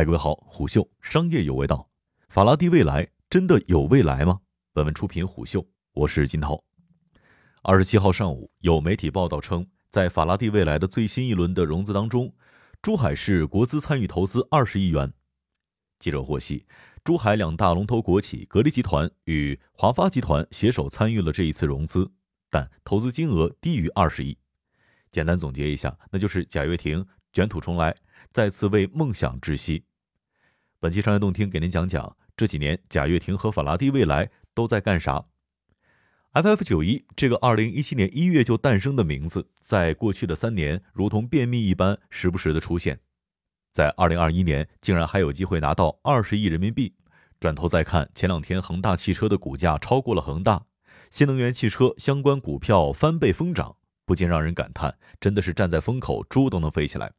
嗨，各位好，虎嗅商业有味道。法拉第未来真的有未来吗？本文出品虎嗅，我是金涛。二十七号上午，有媒体报道称，在法拉第未来的最新一轮的融资当中，珠海市国资参与投资二十亿元。记者获悉，珠海两大龙头国企格力集团与华发集团携手参与了这一次融资，但投资金额低于二十亿。简单总结一下，那就是贾跃亭卷土重来。再次为梦想窒息。本期商业动听给您讲讲这几年贾跃亭和法拉第未来都在干啥。FF 九一这个二零一七年一月就诞生的名字，在过去的三年如同便秘一般时不时的出现，在二零二一年竟然还有机会拿到二十亿人民币。转头再看前两天恒大汽车的股价超过了恒大，新能源汽车相关股票翻倍疯涨，不禁让人感叹，真的是站在风口，猪都能飞起来。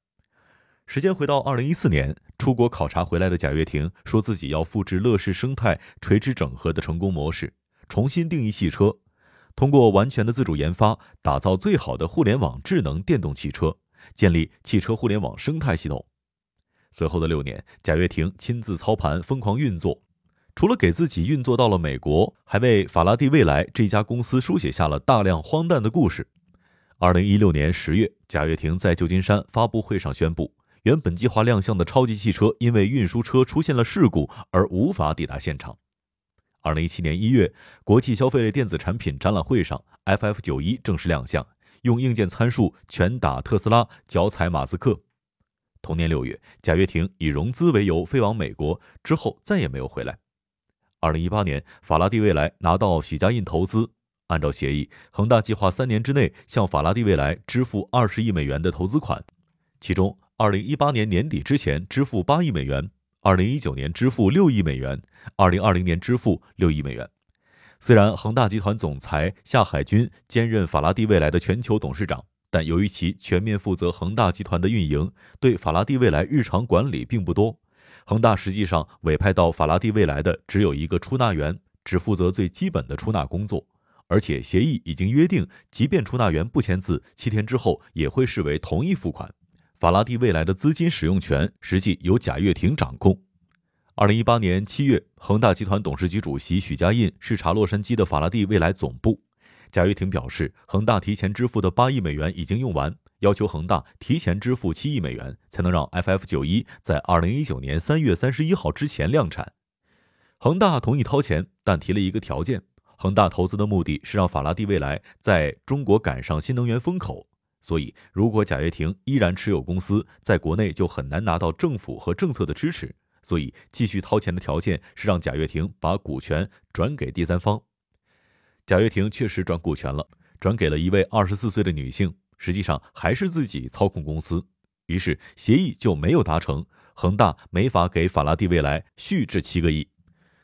时间回到二零一四年，出国考察回来的贾跃亭说自己要复制乐视生态垂直整合的成功模式，重新定义汽车，通过完全的自主研发，打造最好的互联网智能电动汽车，建立汽车互联网生态系统。随后的六年，贾跃亭亲自操盘，疯狂运作，除了给自己运作到了美国，还为法拉第未来这家公司书写下了大量荒诞的故事。二零一六年十月，贾跃亭在旧金山发布会上宣布。原本计划亮相的超级汽车，因为运输车出现了事故而无法抵达现场。二零一七年一月，国际消费类电子产品展览会上，FF 九一正式亮相，用硬件参数拳打特斯拉，脚踩马斯克。同年六月，贾跃亭以融资为由飞往美国，之后再也没有回来。二零一八年，法拉第未来拿到许家印投资，按照协议，恒大计划三年之内向法拉第未来支付二十亿美元的投资款，其中。二零一八年年底之前支付八亿美元，二零一九年支付六亿美元，二零二零年支付六亿美元。虽然恒大集团总裁夏海军兼任法拉第未来的全球董事长，但由于其全面负责恒大集团的运营，对法拉第未来日常管理并不多。恒大实际上委派到法拉第未来的只有一个出纳员，只负责最基本的出纳工作，而且协议已经约定，即便出纳员不签字，七天之后也会视为同意付款。法拉第未来的资金使用权实际由贾跃亭掌控。二零一八年七月，恒大集团董事局主席许家印视察洛杉矶的法拉第未来总部，贾跃亭表示，恒大提前支付的八亿美元已经用完，要求恒大提前支付七亿美元，才能让 FF 九一在二零一九年三月三十一号之前量产。恒大同意掏钱，但提了一个条件：恒大投资的目的是让法拉第未来在中国赶上新能源风口。所以，如果贾跃亭依然持有公司，在国内就很难拿到政府和政策的支持。所以，继续掏钱的条件是让贾跃亭把股权转给第三方。贾跃亭确实转股权了，转给了一位二十四岁的女性，实际上还是自己操控公司。于是，协议就没有达成，恒大没法给法拉第未来续这七个亿。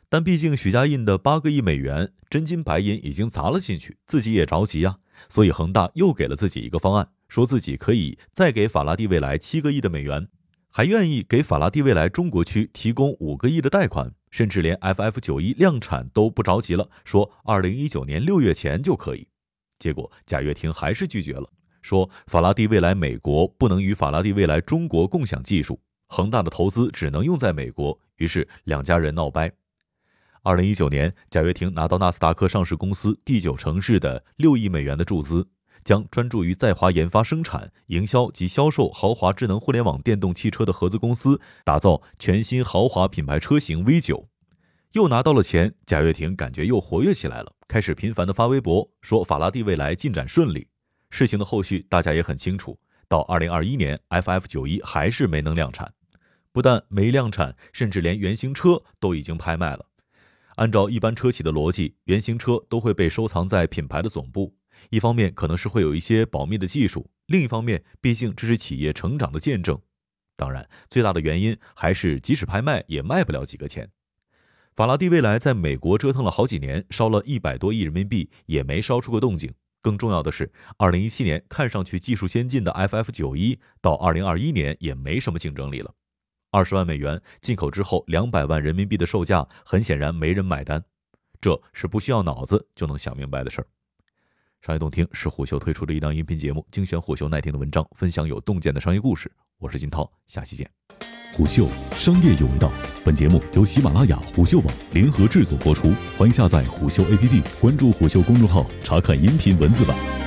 但毕竟许家印的八个亿美元真金白银已经砸了进去，自己也着急啊。所以恒大又给了自己一个方案，说自己可以再给法拉第未来七个亿的美元，还愿意给法拉第未来中国区提供五个亿的贷款，甚至连 FF 九一量产都不着急了，说二零一九年六月前就可以。结果贾跃亭还是拒绝了，说法拉第未来美国不能与法拉第未来中国共享技术，恒大的投资只能用在美国，于是两家人闹掰。二零一九年，贾跃亭拿到纳斯达克上市公司第九城市的六亿美元的注资，将专注于在华研发、生产、营销及销售豪华智能互联网电动汽车的合资公司，打造全新豪华品牌车型 V 九。又拿到了钱，贾跃亭感觉又活跃起来了，开始频繁的发微博说法拉第未来进展顺利。事情的后续大家也很清楚，到二零二一年，FF 九一还是没能量产，不但没量产，甚至连原型车都已经拍卖了。按照一般车企的逻辑，原型车都会被收藏在品牌的总部。一方面可能是会有一些保密的技术，另一方面，毕竟这是企业成长的见证。当然，最大的原因还是即使拍卖也卖不了几个钱。法拉第未来在美国折腾了好几年，烧了一百多亿人民币，也没烧出个动静。更重要的是，二零一七年看上去技术先进的 FF 九一，到二零二一年也没什么竞争力了。二十万美元进口之后，两百万人民币的售价，很显然没人买单。这是不需要脑子就能想明白的事儿。商业洞听是虎嗅推出的一档音频节目，精选虎嗅耐听的文章，分享有洞见的商业故事。我是金涛，下期见。虎嗅商业有味道，本节目由喜马拉雅、虎嗅网联合制作播出，欢迎下载虎嗅 APP，关注虎嗅公众号，查看音频文字版。